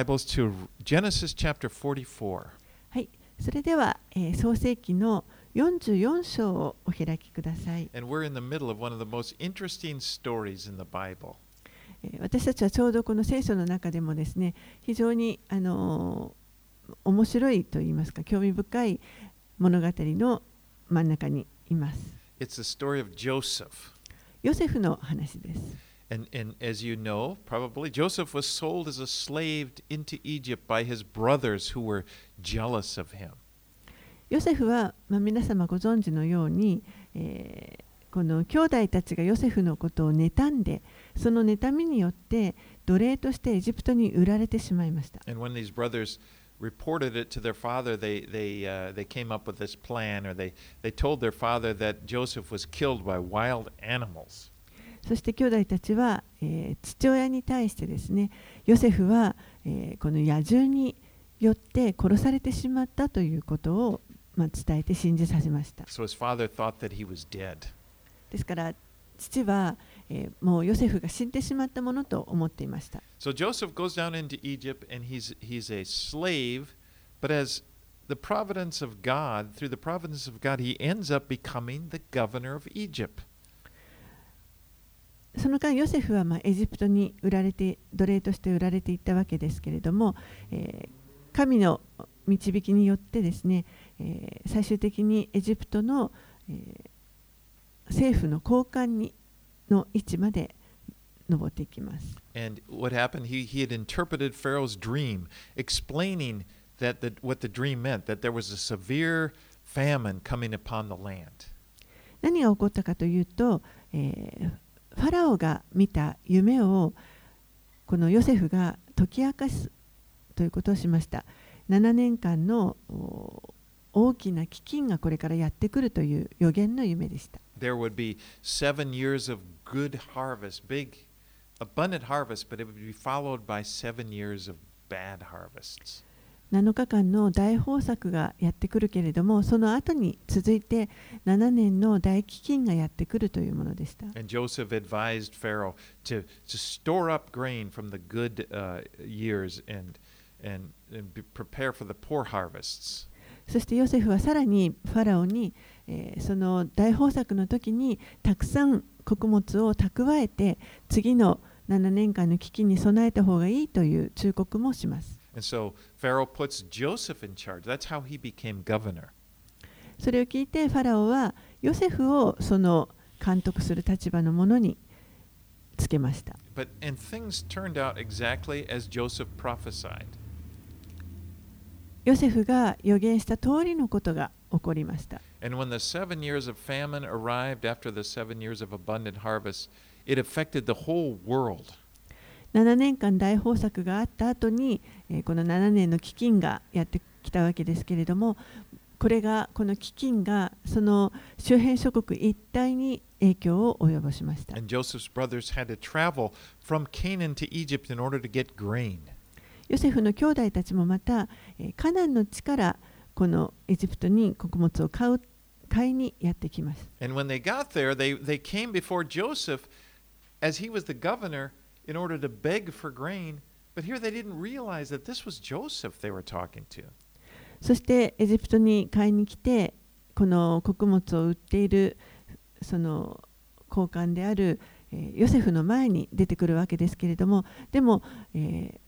Bibles to Genesis chapter 44. はい、それでは、えー創世記の44章をお開きください、And we're in the middle of one of the most interesting stories in the Bible. えー私たちはちょうどこの聖書の中でもですね非常に、あのー面白いといいますか興味深い物語の真ん中にいます It's the story of Joseph. ヨセフの話です And, and as you know, probably, Joseph was sold as a slave into Egypt by his brothers who were jealous of him. ヨセフは、まあ、皆様ご存知のように、えーこの兄弟たちがヨセフのことを妬んでその妬みによって奴隷としてエジプトに売られてしまいました And when these brothers reported it to their father, they, they, uh, they came up with this plan, or they, they told their father that Joseph was killed by wild animals. そして兄弟たちは、えー父親に対してですねヨセフは、えーこの野獣によって殺されてしまったということを、まあ、伝えて信じさせました So his father thought that he was dead. ですから父は、えーもうヨセフが死んでしまったものと思っていました So Joseph goes down into Egypt and he's, he's a slave, but as the providence of God, through the providence of God, he ends up becoming the governor of Egypt. その間ヨセフは、まあ、エジプトに売られて奴隷として売られていったわけですけれども、えー神の導きによってですね、えー最終的にエジプトの、えー政府の高官にの位置まで上っていきます。And what happened? He, he had interpreted Pharaoh's dream, explaining that the, what the dream meant, that there was a severe famine coming upon the land. 何が起こったかというと、えーファラオが見た夢をこのヨセフが解き明かすということをしました7年間の大きな飢饉がこれからやってくるという予言の夢でした There would be seven years of good harvest, big, abundant harvest, but it would be followed by seven years of bad harvests. 7日間の大豊作がやってくるけれどもその後に続いて7年の大飢饉がやってくるというものでした And Joseph advised Pharaoh to, to store up grain from the good uh, years and, and, and be, prepare for the poor harvests. そしてヨセフはさらにファラオに、えーその大豊作の時にたくさん穀物を蓄えて次の7年間の危機に備えた方がいいという忠告もします。And so Pharaoh puts Joseph in charge. That's how he became governor. それを聞いてファラオはヨセフをその監督する立場のものにつけました。 But and things turned out exactly as Joseph prophesied. ヨセフが予言した通りのことが起こりました。 And when the seven years of famine arrived after the seven years of abundant harvest, it affected the whole world. 7年間大豊作があった後に、えーこの7年の飢饉がやってきたわけですけれどもこれがこの飢饉がその周辺諸国一帯に影響を及ぼしました And Joseph's brothers had to travel from Canaan to Egypt in order to get grain. ヨセフの兄弟たちもまた、えーカナンの地からこのエジプトに穀物を買う買いにやってきます And when they got there, they, they came before Joseph as he was the governor in order to beg for grain. But here they didn't realize that this was Joseph they were talking to. そしてエジプトに買いに来てこの穀物を売っているその交換である、えーヨセフの前に出てくるわけですけれどもでも、えー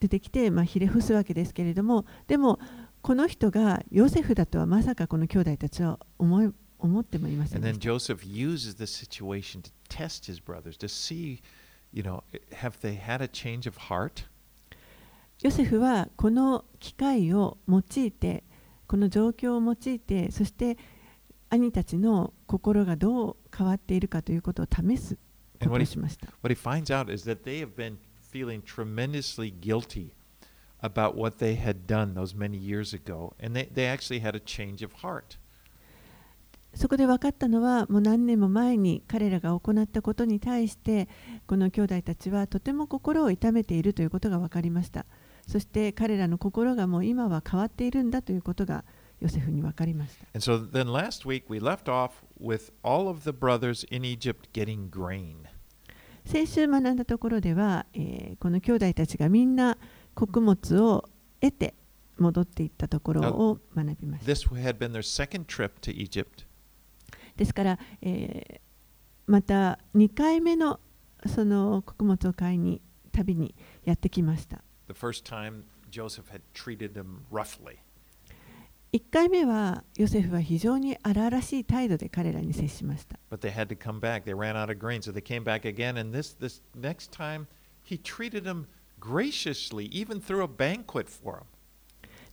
出てきて、まあ、ひれ伏すわけですけれどもでもこの人がヨセフだとはまさかこの兄弟たちは思い思ってもいませんでした Joseph uses this situation to test his brothers, to see, you know, have they had a change of heart? ヨセフはこの機会を用いてこの状況を用いてそして兄たちの心がどう変わっているかということを試すこ And と what を he, しました。 what he finds out is that they have been feeling tremendously guilty about what they had done those many years ago, and they, they actually had a change of heart. そこで分かったのはもう何年も前に彼らが行ったことに対してこの兄弟たちはとても心を痛めているということが分かりましたそして彼らの心がもう今は変わっているんだということがヨセフに分かりました so then last week we left off with all of the brothers in Egypt getting grain. 先週学んだところでは、えーこの兄弟たちがみんな穀物を得て戻っていったところを学びました。This ですから、えー、また2回目の,その穀物を買いに旅にやってきました。1回目はヨセフは非常に荒々しい態度で彼らに接しました。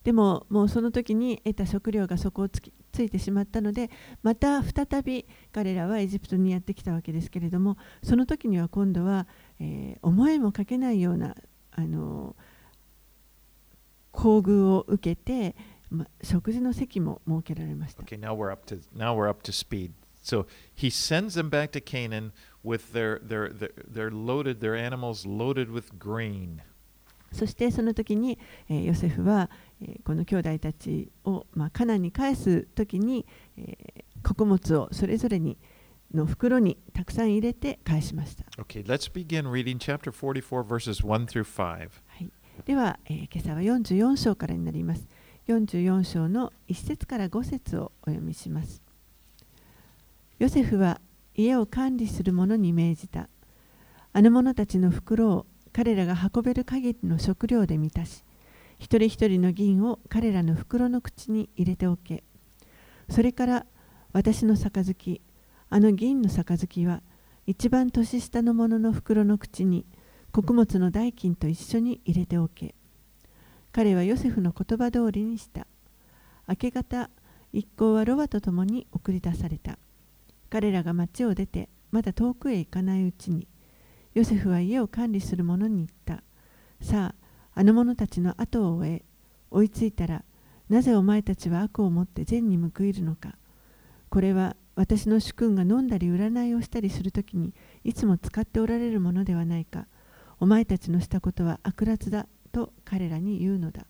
でも、もうその時に得た食料が底をつきついてしまったのでまた再び彼らはエジプトにやってきたわけですけれどもその時には今度は、えー、思いもかけないようなあの厚遇を受けて、ま、食事の席も設けられました。Okay, now we're up to, now we're up to speed. So he sends them back to Canaan with their, their, their, their loaded, their animals loaded with grain. そしてその時に、えー、ヨセフは、えー、この兄弟たちを、まあ、カナンに返す時に、えー、穀物をそれぞれにの袋にたくさん入れて返しました。Okay, let's begin reading chapter 44 verses 1 through 5. はい、では、えー、今朝は44章からになります。44章の1節から5節をお読みします。ヨセフは家を管理する者に命じた。あの者たちの袋を彼らが運べる限りの食料で満たし一人一人の銀を彼らの袋の口に入れておけ。それから私の杯あの銀の杯は一番年下の者の袋の口に穀物の代金と一緒に入れておけ。彼はヨセフの言葉通りにした。明け方一行はロバと共に送り出された。彼らが町を出てまだ遠くへ行かないうちにヨセフは家を管理する者に言った。さあ、あの者たちの後を追え、追いついたら、なぜお前たちは悪を持って善に報いるのか。これは私の主君が飲んだり占いをしたりするときにいつも使っておられるものではないか。お前たちのしたことは悪辣だと彼らに言うのだ。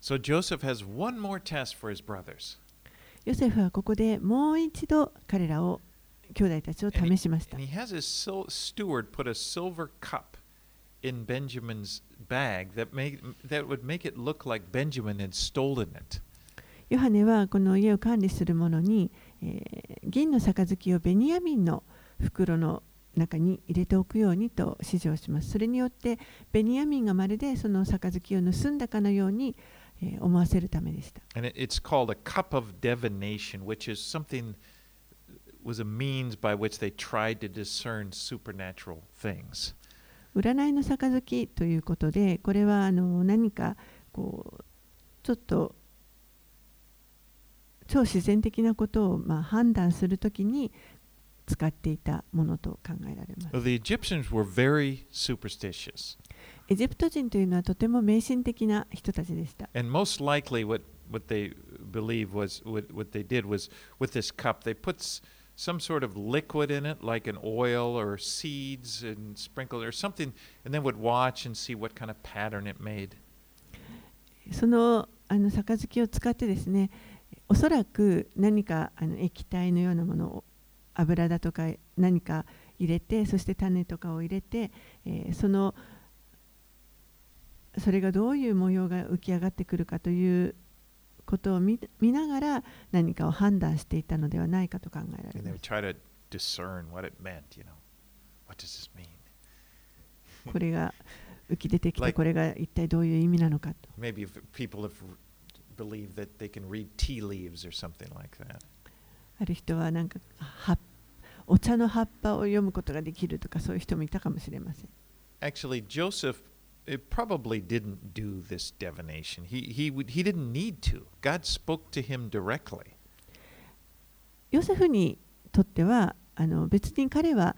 So Joseph has one more test for his brothers. ヨセフはここでもう一度彼らを兄弟たちを試しました。And he has his steward put a silver cup in Benjamin's bag that, made, that would make it look like Benjamin had stolen it. ヨハネはこの家を管理する者に、えー、銀の杯をベニヤミンの袋の中に入れておくようにと指示をします。それによってベニヤミンがまるでその杯を盗んだかのように、えー、思わせるためでした。And it's called a cup of divination, which is something was a means by which they tried to discern supernatural things. 占いの杯ということで、これはあの何かこうちょっと超自然的なことをまあ判断するときに使っていたものと考えられます。The Egyptians were very superstitious. エジプト人というのはとても迷信的な人たちでした。And most likely what, what they believe was what, what they did was with this cup, they put some sort of liquid in it, like an oil or seeds and sprinkle or something, and then would watch and see what kind of pattern it made. そのあの杯を使ってですね、おそらく何かあの液体のようなものを油だとか何か入れて、そして種とかを入れて、えー、そのそれがどういう模様が浮き上がってくるかということを見見ながら何かを判断していたのではないかと考えられます。これが浮き出てきて、これが一体どういう意味なのかと。Maybe people have believed that they can read tea leaves or something like that. ある人はなんかお茶の葉っぱを読むことができるとかそういう人もいたかもしれません。Actually, Joseph ヨセフにとっては別に彼は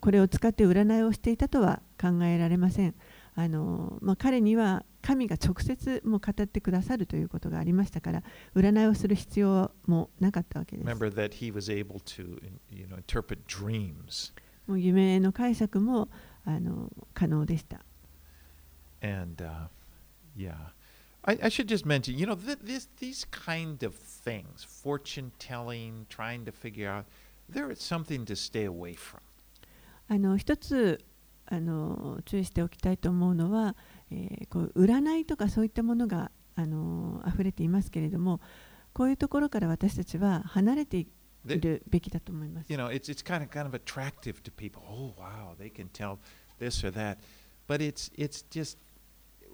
これを使って占いをしていたとは考えられません。彼には神が直接語ってくださるということがありましたから占いをする必要もなかったわけです。夢の解釈も可能でした。And uh, yeah, I, I, should just mention, you know, th- this, these kind of things, fortune telling, trying to figure out, there is something to stay away from. あの一つあの注意しておきたいと思うのは、えー、こう占いとかそういったものが、あのー、溢れていますけれどもこういうところから私たちは離れているべきだと思います。You know, it's, it's kind of, kind of attractive to people. Oh, wow, they can tell this or that. But it's, it's just,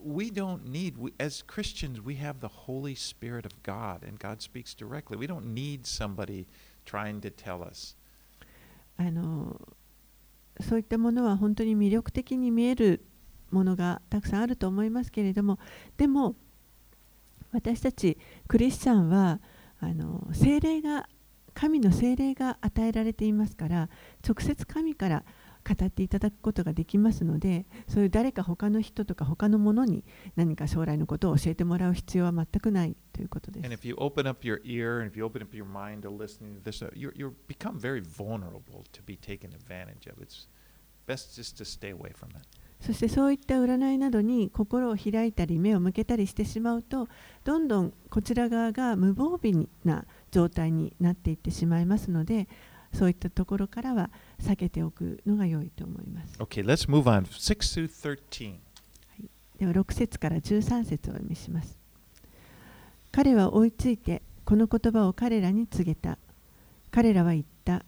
we don't need, we, as Christians, we have the Holy Spirit of God, and God speaks directly. We don't need somebody trying to tell us. あのそういったものは本当に魅力的に見えるものがたくさんあると思いますけれどもでも私たちクリスチャンはあの精霊が神の精霊が与えられていますから直接神から語っていただくことができますのでそういう誰か他の人とか他のものに何か将来のことを教えてもらう必要は全くないということです。そしてそういった占いなどに心を開いたり目を向けたりしてしまうとどんどんこちら側が無防備な状態になっていってしまいますのでそういったところからは避けておくのが良いと思います。Okay, let's move on. 6 13. では6節から13節をお読みします。彼は追いついてこの言葉を彼らに告げた。彼らは言った。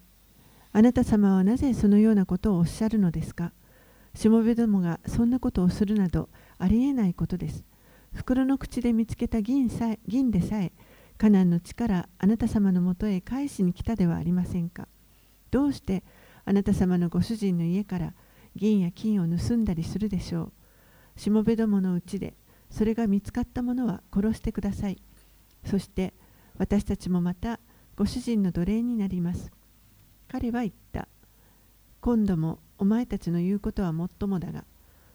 あなた様はなぜそのようなことをおっしゃるのですか？しもべどもがそんなことをするなどありえないことです。袋の口で見つけた銀さえ銀でさえカナンの地からあなた様のもとへ返しに来たではありませんか？どうしてあなた様のご主人の家から銀や金を盗んだりするでしょう。しもべどものうちでそれが見つかったものは殺してください。そして私たちもまたご主人の奴隷になります。彼は言った。今度もお前たちの言うことはもっともだが、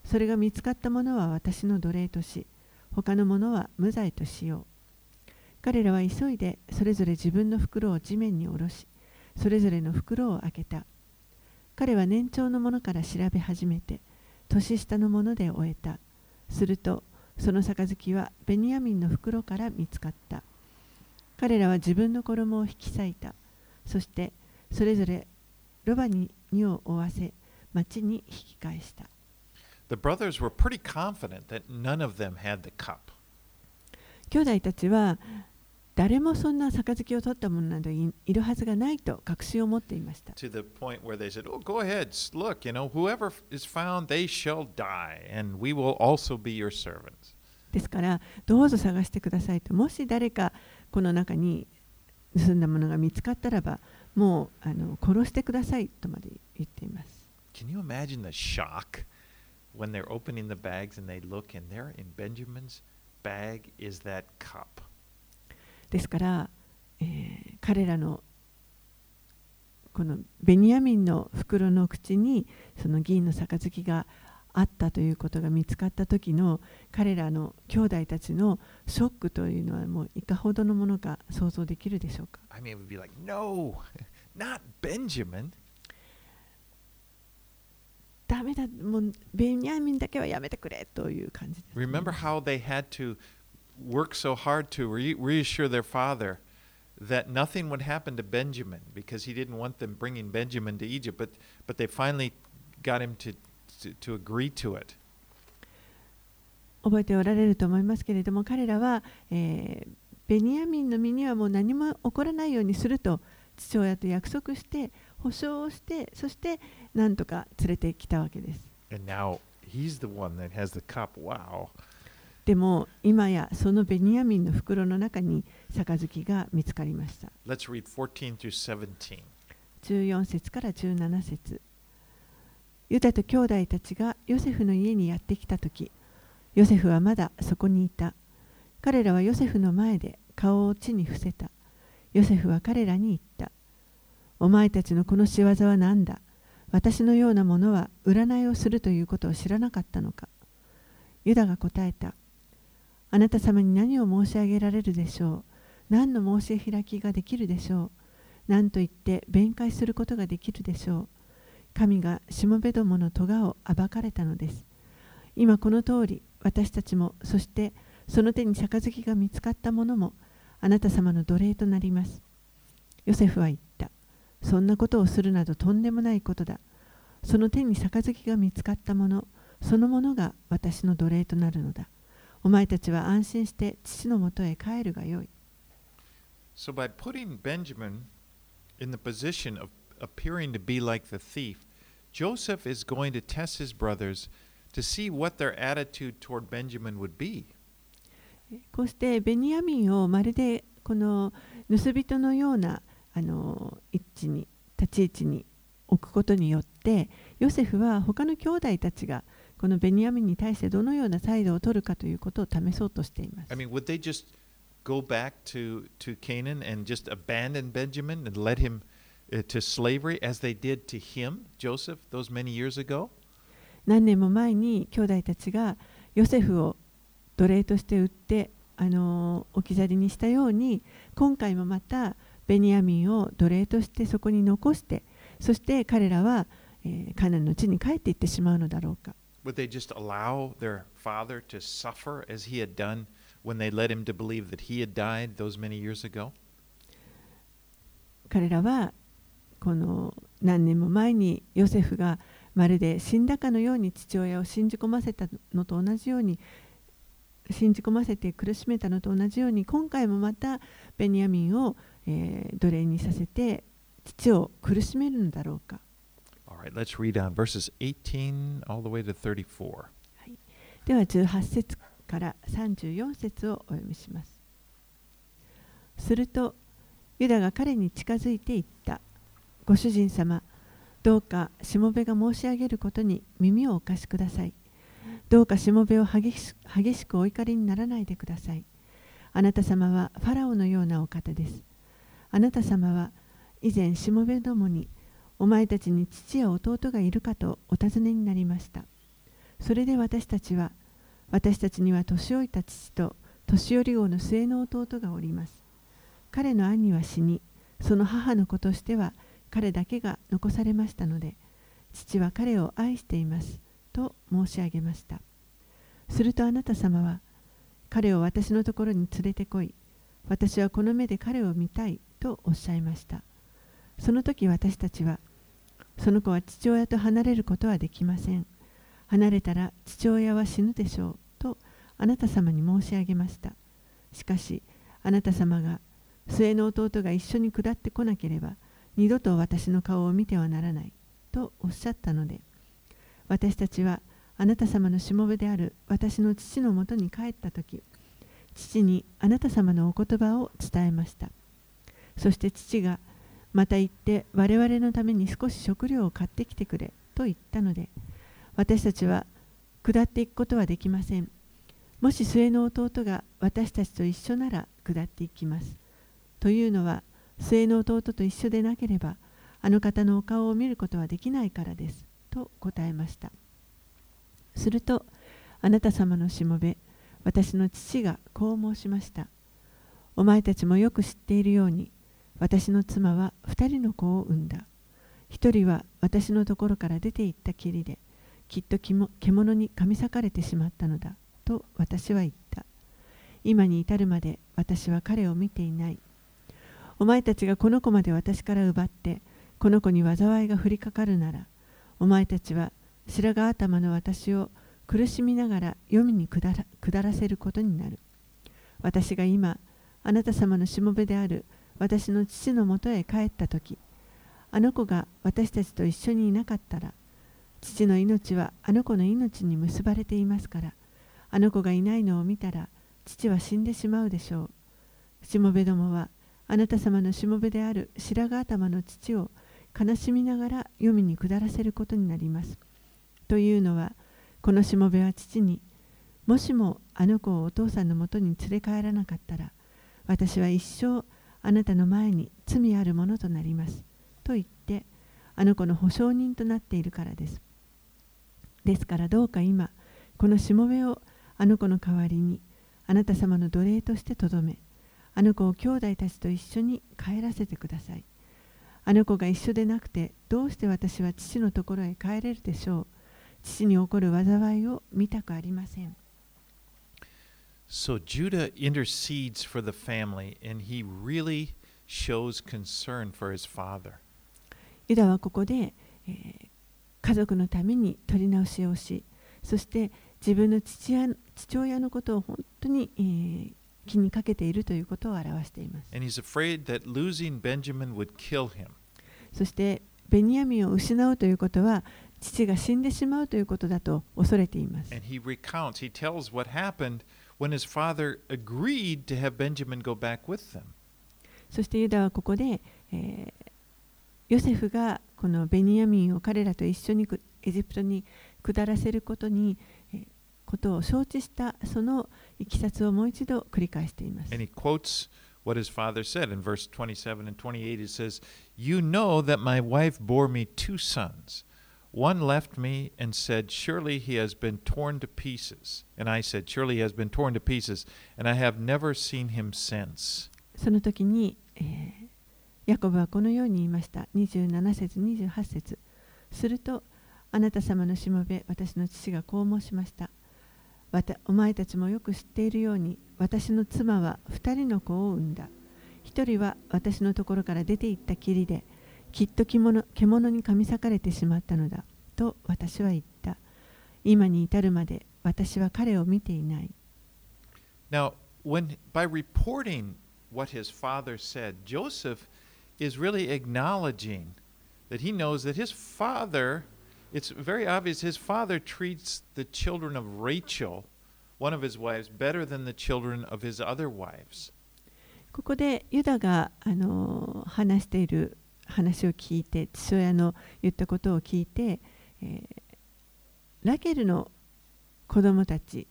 それが見つかったものは私の奴隷とし、他のものは無罪としよう。彼らは急いでそれぞれ自分の袋を地面に下ろし、それぞれの袋を開けた。彼は年長の者から調べ始めて、年下の者で終えた。すると、その杯はベニヤミンの袋から見つかった。彼らは自分の衣を引き裂いた。そして、それぞれロバに荷を負わせ、町に引き返した。The brothers were pretty confident that none of them had the cup. 兄弟たちは誰もそんな杯を取った者などいるはずがないと確信を持っていました。To the point where they said, Oh, go ahead, look, you know, whoever is found, they shall die, and we will also be your servants. ですから、どうぞ探してくださいと。もし誰かこの中に盗んだものが見つかったらば、もうあの殺してくださいとまで言っています。Can you imagine the shock when they're opening the bags and they look and there in Benjamin's bag is that cup? ですから、えー、彼らのこのベニヤミンの袋の口にその銀の杯があったということが見つかった時の彼らの兄弟たちのショックというのはもういかほどのものか想像できるでしょうか？I mean, it would be like, no, not Benjamin. ダメだ、もうベニヤミンだけはやめてくれという感じです、ね。Remember how they had to work so hard to re reassure their father that nothing would happen to Benjamin because he didn't want them bringing Benjamin to Egypt, but, but they finally got him to, to, to agree to it. 覚えておられると思いますけれども彼らは、えー、ベニヤミンの身にはもう何も起こらないようにすると父親と約束して保証をしてそしてなんとか連れてきたわけです。And now he's the one that has the cup. Wow. でも今やそのベニヤミンの袋の中に杯が見つかりました。14節から17節ユダと兄弟たちがヨセフの家にやってきたとき、ヨセフはまだそこにいた。彼らはヨセフの前で顔を地に伏せた。ヨセフは彼らに言った。お前たちのこの仕業は何だ？私のようなものは占いをするということを知らなかったのか？ユダが答えた。あなた様に何を申し上げられるでしょう？何の申し開きができるでしょう？何と言って弁解することができるでしょう？神がしもべどもの咎を暴かれたのです。今この通り私たちもそしてその手に杯が見つかったものもあなた様の奴隷となります。ヨセフは言った。そんなことをするなどとんでもないことだ。その手に杯が見つかったものそのものが私の奴隷となるのだ。お前たちは安心して父のもとへ帰るがよい。So, by putting Benjamin in the position of appearing to be like the thief, Joseph is going to test his brothers to see what their attitude toward Benjamin would be. こうしてベニヤミンをまるでこの盗人のようなあの位置に立ち位置に置くことによってヨセフは他の兄弟たちがこのベニヤミンに対してどのような態度を取るかということを試そうとしています I。mean, would they just go back to, to Canaan and just abandon Benjamin and let him uh, to slavery as they did to him, Joseph, those many years ago? 何年も前に兄弟たちがヨセフを奴隷として売ってあの置き去りにしたように今回もまたベニヤミンを奴隷としてそこに残してそして彼らは、えーカナンの地に帰っていってしまうのだろうか Would they just allow their father to suffer as he had done when they led him to believe that he had died those many years ago? 彼らはこの何年も前にヨセフがまるで死んだかのように父親を信じ込ませたのと同じように信じ込ませて苦しめたのと同じように今回もまたベニヤミンを、えー奴隷にさせて父を苦しめるのだろうか right, let's read on verses 18 all the way to 34. では18節から34節をお読みします。するとユダが彼に近づいていった。ご主人様どうかしもべが申し上げることに耳をお貸しください。どうかしもべを激し激しくお怒りにならないでください。あなた様はファラオのようなお方です。あなた様は以前しもべどもにお前たちに父や弟がいるかとお尋ねになりました。それで私たちは私たちには年老いた父と年寄り王の末の弟がおります。彼の兄は死にその母の子としては彼だけが残されましたので父は彼を愛していますと申し上げました。するとあなた様は彼を私のところに連れてこい私はこの目で彼を見たいとおっしゃいました。その時私たちはその子は父親と離れることはできません。離れたら父親は死ぬでしょうとあなた様に申し上げました。しかしあなた様が末の弟が一緒に下ってこなければ二度と私の顔を見てはならないとおっしゃったので私たちはあなた様のしもべである私の父のもとに帰った時父にあなた様のお言葉を伝えました。そして父がまた行って我々のために少し食料を買ってきてくれと言ったので私たちは下っていくことはできません。もし末の弟が私たちと一緒なら下っていきます。というのは末の弟と一緒でなければあの方のお顔を見ることはできないからですと答えました。するとあなた様のしもべ私の父がこう申しました。お前たちもよく知っているように私の妻は二人の子を産んだ。一人は私のところから出て行ったきりできっと獣に噛み裂かれてしまったのだと私は言った。今に至るまで私は彼を見ていない。お前たちがこの子まで私から奪ってこの子に災いが降りかかるならお前たちは白髪頭の私を苦しみながら黄泉に下ら下らせることになる。私が今あなた様のしもべである私の父のもとへ帰った時あの子が私たちと一緒にいなかったら父の命はあの子の命に結ばれていますからあの子がいないのを見たら父は死んでしまうでしょう。しもべどもはあなた様のしもべである白髪頭の父を悲しみながら黄泉に下らせることになります。というのはこのしもべは父にもしもあの子をお父さんのもとに連れ帰らなかったら私は一生あなたの前に罪あるものとなります。と言ってあの子の保証人となっているからです。ですからどうか今このしもべをあの子の代わりにあなた様の奴隷としてとどめあの子を兄弟たちと一緒に帰らせてください。あの子が一緒でなくてどうして私は父のところへ帰れるでしょう。父に起こる災いを見たくありません。So Judah intercedes for the family, and he really shows concern for his father. ユダはここで、えー家族のために取り直しをしそして自分の父親父親のことを本当に、えー気にかけているということを表しています。And he's afraid that losing Benjamin would kill him. そしてベニヤミンを失うということは父が死んでしまうということだと恐れています。And he recounts, he tells what happened when his father agreed to have Benjamin go back with them. そしてユダはここで、えーヨセフがこのベニヤミンを彼らと一緒にくエジプトに下らせることに、えーことを承知したそのいきさつをもう一度繰り返しています。And he quotes what his father said in verse 27 and 28. It says, You know that my wife bore me two sons. One left me and said, Surely he has been torn to pieces. And I said, Surely he has been torn to pieces. And I have never seen him since. その時に、えーヤコブはこのように言いました。27節、28節すると、あなた様のしもべ、私の父がこう申しました。わたお前たちもよく知っているように、私の妻は2人の子を産んだ。1人は私のところから出て行ったきりで、きっと獣獣に噛み裂かれてしまったのだ。と私は言った。今に至るまで私は彼を見ていない。Now, when by reporting what his father said, Joseph is really acknowledging that he knows that his father, it's very obvious his father treats the children of Rachel, one of his wives, better than the children of his other wives. ここでユダが、あのー話している話を聞いて父親の言ったことを聞いて、えーラケルの子供たち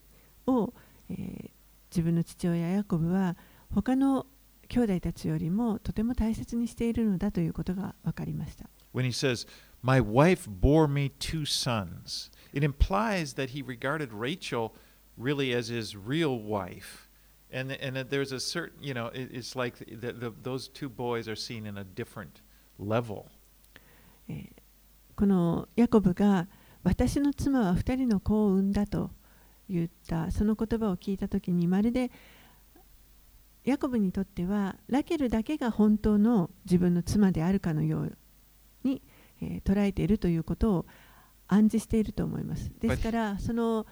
を、えー自分の父親ヤコブは他の兄弟たちよりもとても大切にしているのだということが分かりました。When he says, My wife bore me two sons, it implies that he regarded Rachel really as his real wife. And, and there's a certain, you know, it, it's like the, the, those two boys are seen in a different level. えーこのヤコブが私の妻は2人の子を産んだと言ったその言葉を聞いた時にまるでヤコブにとってはラケルだけが本当の自分の妻であるかのように、えー捉えているということを暗示していると思います。ですからその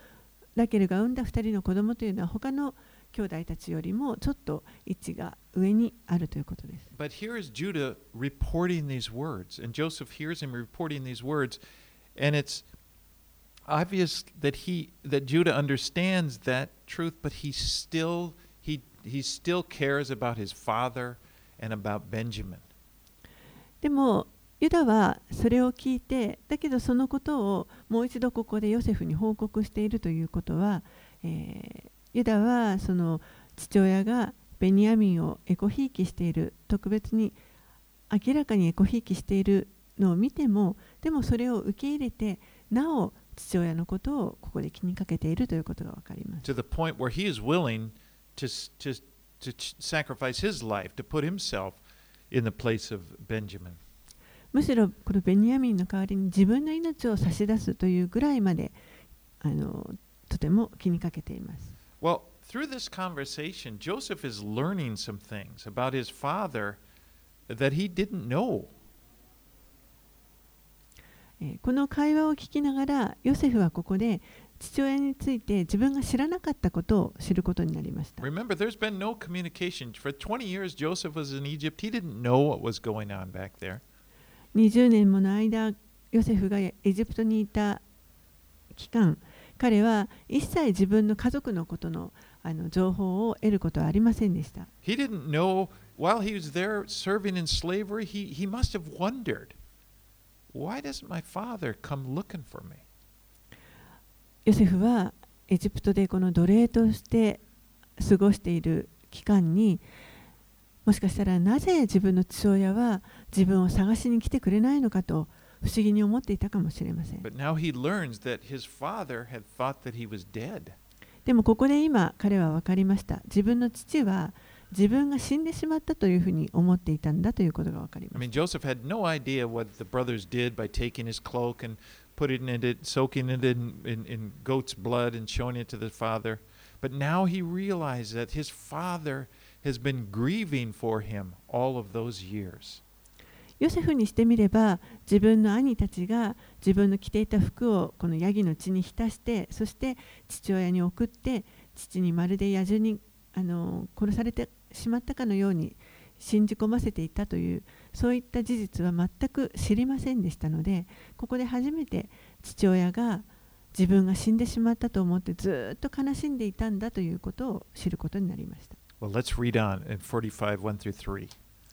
ラケルが産んだ2人の子供というのは他の兄弟たちよりもちょっと位置が上にあるということです。But here is Judah reporting these words, and Joseph hears him reporting these words, and it's obvious that he that Judah understands that truth, but he still he he still cares about his father and about Benjamin. でもユダはそれを聞いてだけどそのことをもう一度ここでヨセフに報告しているということは、えーユダはその父親がベニヤミンをエコひいきしている特別に明らかにエコひいきしているのを見てもでもそれを受け入れてなお父親のことをここで気にかけているということが分かります。to the point where he is willing to, to, to sacrifice his life, to put himself in the place of Benjamin. むしろこのベニヤミンの代わりに自分の命を差し出すというぐらいまであのとても気にかけています。Well, through this conversation, Joseph is learning some things about his father that he didn't know. えーこの会話を聞きながらヨセフはここで父親について自分が知らなかったことを知ることになりました。Remember, there's been no communication. For 20 years, Joseph was in Egypt. He didn't know what was going on back there. 20年もの間ヨセフがエジプトにいた期間彼は一切自分の家族のことのあの情報を得ることはありませんでした。ヨセフはエジプトでこの奴隷として過ごしている期間にもしかしたらなぜ自分の父親は自分を探しに来てくれないのかと不思議に思っていたかもしれません。でもここで今彼は分かりました。自分の父は自分が死んでしまったというふうに思っていたんだということが分かり I ま mean, す。Joseph had no idea what the brothers did by taking his cloak and putting it, in, soaking it in, in, in goat's blood and showing it to the father. But now he realized that his father has been grieving for him all of those years. ヨセフにしてみれば自分の兄たちが自分の着ていた服をこのヤギの血に浸してそして父親に送って父にまるで野獣にあの殺されてしまったかのように信じ込ませていたというそういった事実は全く知りませんでしたのでここで初めて父親が自分が死んでしまったと思ってずっと悲しんでいたんだということを知ることになりました。Well, let's read on in 45, 1 through 3.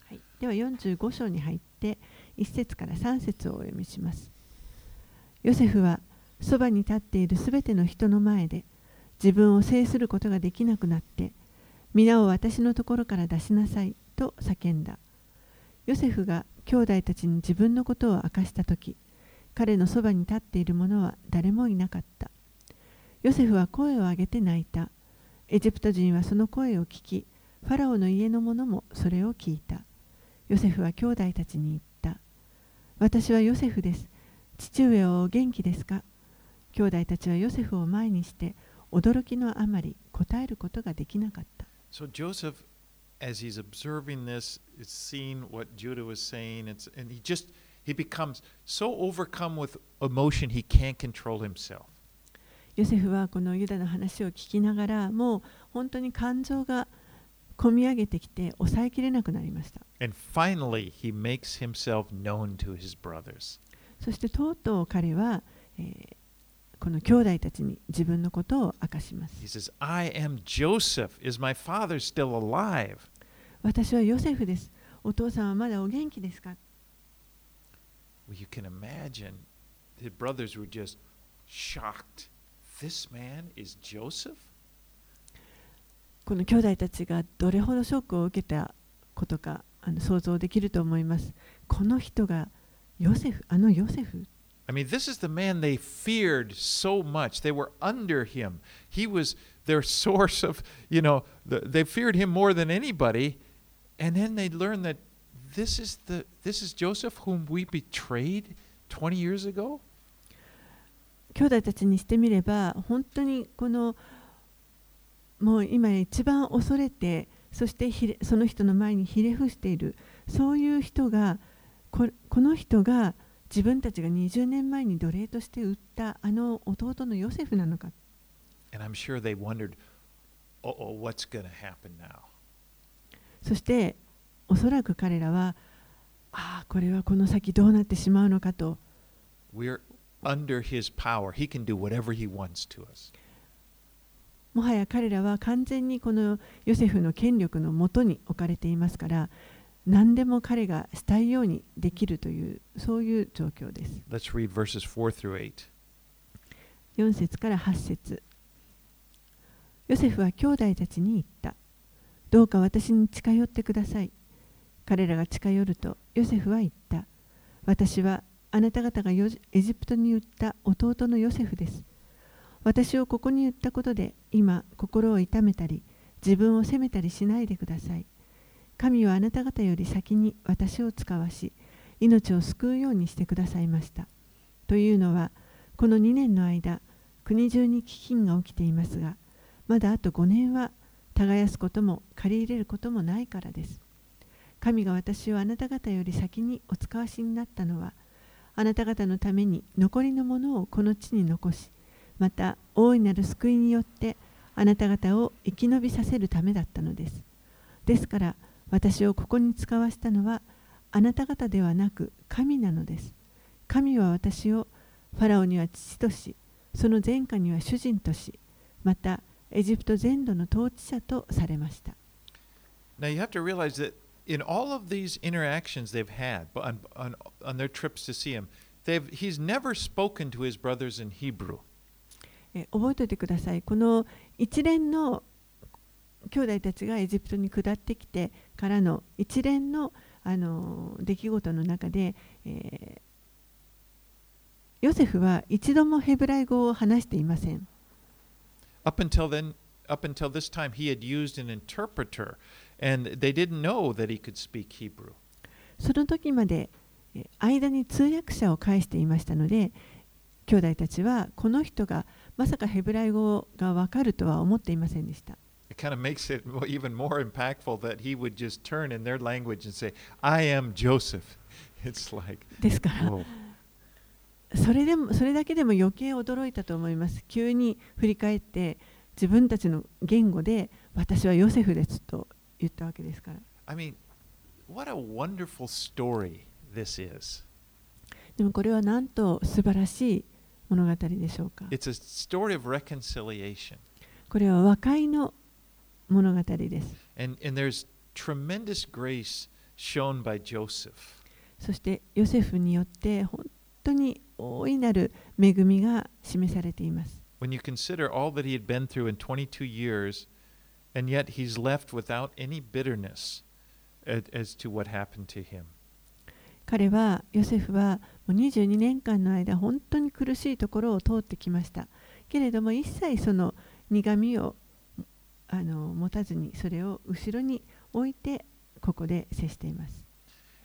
はい、では45章に入って1節から3節をお読みします。ヨセフはそばに立っているすべての人の前で自分を制することができなくなって皆を私のところから出しなさいと叫んだ。ヨセフが兄弟たちに自分のことを明かしたとき彼のそばに立っている者は誰もいなかった。ヨセフは声を上げて泣いた。エジプト人はその声を聞き、ファラオの家の者もそれを聞いた。ヨセフは兄弟たちに言った。私はヨセフです。父上はお元気ですか兄弟たちはヨセフを前にして驚きのあまり答えることができなかった。So Joseph, as he's observing this, is seeing what Judah was saying, it's, and he just he becomes so overcome with emotion he can't control himself. ヨセフはこのユダの話を聞きながらもう本当に感情がこみ上げてきて抑えきれなくなりました。And finally, he makes himself known to his brothers. そしてとうとう彼は、えーこの兄弟たちに自分のことを明かします。He says, I am Joseph. Is my father still alive? 私はヨセフです。お父さんはまだお元気ですか Well, you can imagine the brothers were just shocked. This man is Joseph? この兄弟たちがどれほどショックを受けたことかあの想像できると思います。この人がヨセフ、あのヨセフ I mean, this is the man they feared so much. They were under him. He was their source of, you know, the, they feared him more than anybody. And then they learned that this is the this is Joseph whom we betrayed 20 years ago. 兄弟たちにしてみれば本当にこのもう今一番恐れてそしてひれその人の前にひれ伏しているそういう人がここの人が自分たちが20年前に奴隷として売ったあの弟のヨセフなのか？And I'm sure they wondered, oh, oh what's going to happen now? そしておそらく彼らはああこれはこの先どうなってしまうのかと We're under his power. He can do whatever he wants to us. もはや彼らは完全にこのヨセフの権力のもとに置かれていますから何でも彼がしたいようにできるというそういう状況です。Let's read verses 4 through 8. 4節から8節ヨセフは兄弟たちに言った。どうか私に近寄ってください。彼らが近寄るとヨセフは言った。私はあなた方がエジプトに売った弟のヨセフです。私をここに売ったことで今心を痛めたり自分を責めたりしないでください。神はあなた方より先に私を使わし命を救うようにしてくださいました。というのはこの2年の間国中に飢饉が起きていますがまだあと5年は耕すことも借り入れることもないからです。神が私をあなた方より先にお使わしになったのはあなた方のために残りのものをこの地に残しまた大いなる救いによってあなた方を生き延びさせるためだったのです。ですから私をここに使わしたのはあなた方ではなく神なのです。神は私をファラオには父とし、その前科には主人とし、またエジプト全土の統治者とされました。Now you have to realize that in all of these interactions they've had on, on, on their trips to see him, they've, he's never spoken to his brothers in Hebrew. え覚えておいてください。この一連の兄弟たちがエジプトに下ってきてからの一連のあの出来事の中で、えーヨセフは一度もヘブライ語を話していません。Up until then, up until this time, he had used an interpreter, and they didn't know that he could speak Hebrew. その時までえ間に通訳者を介していましたので兄弟たちはこの人がまさかヘブライ語がわかるとは思っていませんでした。Kind of makes it even more impactful that he would just turn in their language and say, I am Joseph. It's like, ですから、whoa. それでもそれだけでも余計驚いたと思います。急に振り返って自分たちの言語で私はヨセフですと言ったわけですから。I mean, what a wonderful story this is. でもこれはなんと素晴らしい物語でしょうか。It's a story of reconciliation. これは和解の物語です。And, and there's tremendous grace shown by Joseph. そしてヨセフによって本当に大いなる恵みが示されています。When you consider all that he had been through in 22 years, and yet he's left without any bitterness as, to what happened to him. 彼はヨセフはもう22年間の間本当に苦しいところを通ってきましたけれども一切その苦みをあの持たずにそれを後ろに置いてここで接しています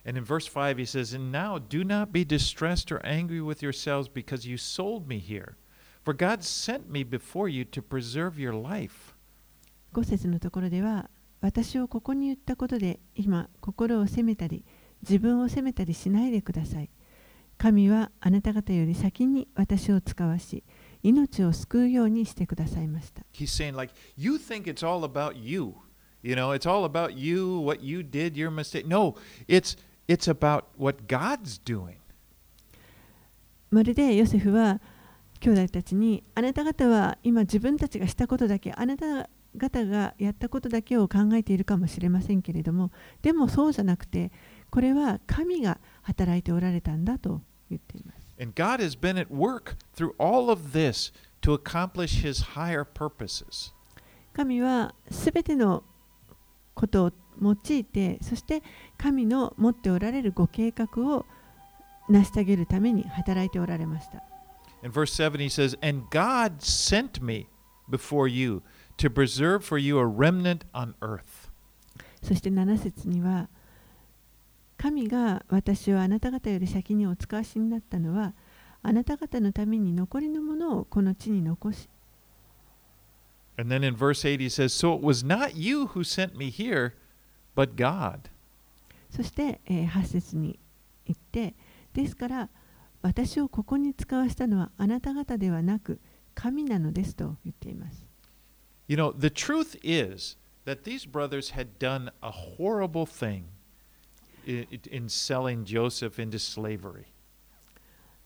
And in verse 5, he says, And now do not be distressed or angry with yourselves because you sold me here. For God sent me before you to preserve your life. 5節のところでは私をここに言ったことで今心を責めたり自分を責めたりしないでください神はあなた方より先に私を使わし命を救うようにしてくださいました He's saying, like, you think it's all about you. You know, it's all about you, what you did, your mistake. No, it's it's about what God's doing. まるでヨセフは兄弟たちにあなた方は今自分たちがしたことだけあなた方がやったことだけを考えているかもしれませんけれどもでもそうじゃなくてこれは神が働いておられたんだと言っています And God has been at work through all of this to accomplish his higher purposes. 神はすべてのことを用いてそして神の持っておられるご計画を成し遂げるために働いておられました In verse 7, he says, And God sent me before you to preserve for you a remnant on earth. そして7節には神が私をあなた方より先にお使わしになったのはあなた方のために残りのものをこの地に残し And then in verse 8, he says, So it was not you who sent me here, but God. そして、えー8節に言ってですから私をここに使わしたのはあなた方ではなく神なのですと言っています You know, the truth is that these brothers had done a horrible thing in, in selling Joseph into slavery.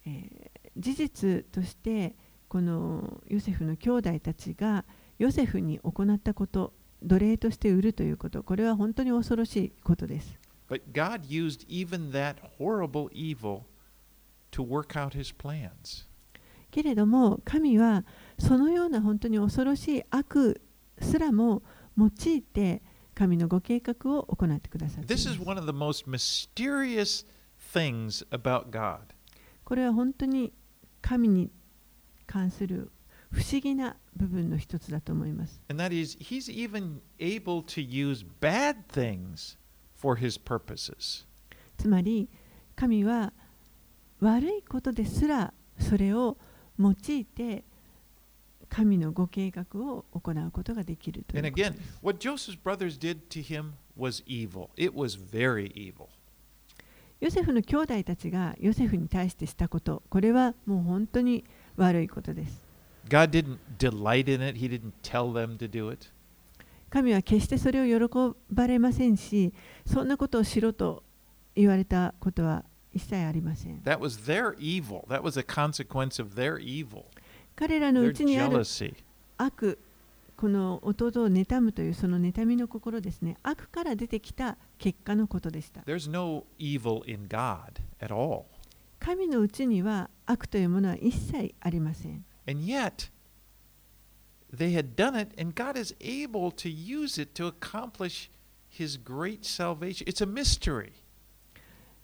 えー事実としてこのヨセフの兄弟たちがヨセフに行ったこと奴隷として売るということこれは本当に恐ろしいことです But God used even that horrible evil to work out his plans. けれども神はそのような本当に恐ろしい悪すらも用いて神のご計画を行ってくださっています。これは本当に神に関する不思議な部分の一つだと思います。つまり、神は悪いことですらそれを用いて、神のご計画を行うことができると。ヨセフの兄弟たちがヨセフに対してしたこと、これはもう本当に悪いことです。神は決してそれを喜ばれませんし、そんなことをしろと言われたことは一切ありません。彼らのうちにある.悪、この弟を妬むというその妬みの心ですね、悪から出てきた結果のことでした。There's no evil in God at all. 神のうちには悪というものは一切ありません。And yet, they had done it, and God is able to use it to accomplish His great salvation. It's a mystery.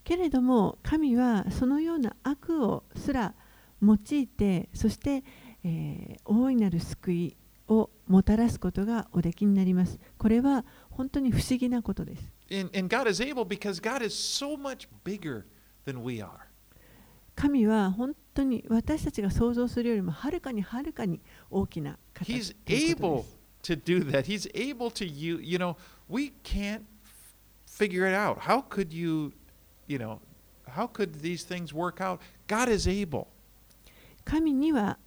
けれども神はそのような悪をすら用いてそして、えー大いなる救いをもたらすことがおできになります。これは本当に不思議なことです。And, and God is able because God is so much bigger than we are. 神は本当に私たちが想像するよりもはるかにはるかに大きな方 He's ということで able す to do that. He's able to you. You know, we can't figure it out. How could you, you know, how could these things work out? God is able. 神には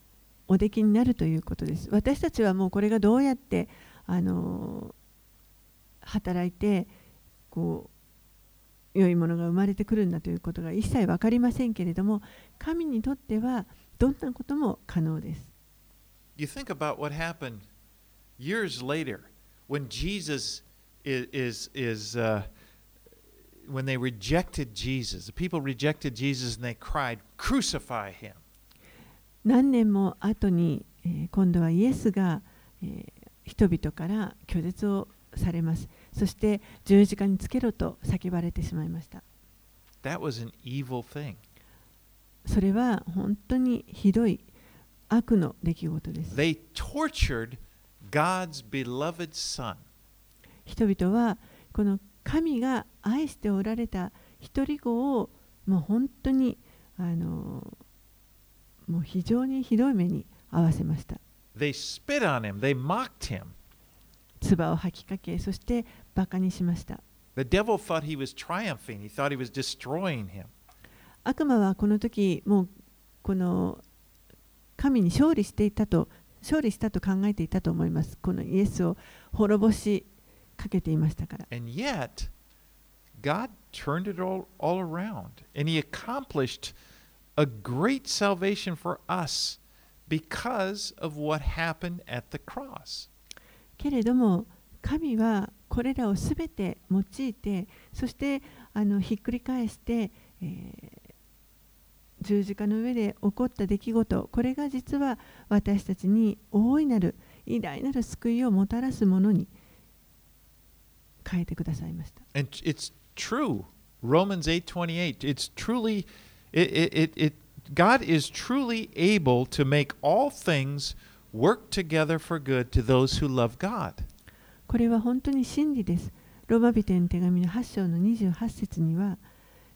おできになるということです。私たちはもうこれがどうやってあの働いてこう良いものが生まれてくるんだということが一切分かりませんけれども神にとってはどんなことも可能です。You think about what happened years later when Jesus is, is, is uh, when they rejected Jesus. The people rejected Jesus and they cried, Crucify him. 何年も後に、えー今度はイエスが、えー人々から拒絶をされます。そして十字架につけろと叫ばれてしまいました。That was an evil thing. それは本当にひどい悪の出来事です。They tortured God's beloved Son. 人々はこの神が愛しておられた一人子をもう本当にあのもう非常にひどい目に遭わせました。They spit on him, they mocked him. 唾を吐きかけ、そしてバカにしました。The devil thought he was triumphing, he thought he was destroying him. 悪魔はこの時もうこの神に勝利していたと勝利したと考えていたと思います。このイエスを滅ぼしかけていましたから。And yet, God turned it all, all around and He accomplished a great salvation for us because of what happened at the cross. けれども神はこれらをすべて用いてそしてあのひっくり返して、えー十字架の上で起こった出来事これが実は私たちに大いなる偉大なる救いをもたらすものに変えてくださいました。And it's true. Romans 8:28. It's truly it, it, it, it God is truly able to make all things work together for good to those who love God. これは本当に真理です。ローマ人への手紙の8章の28節には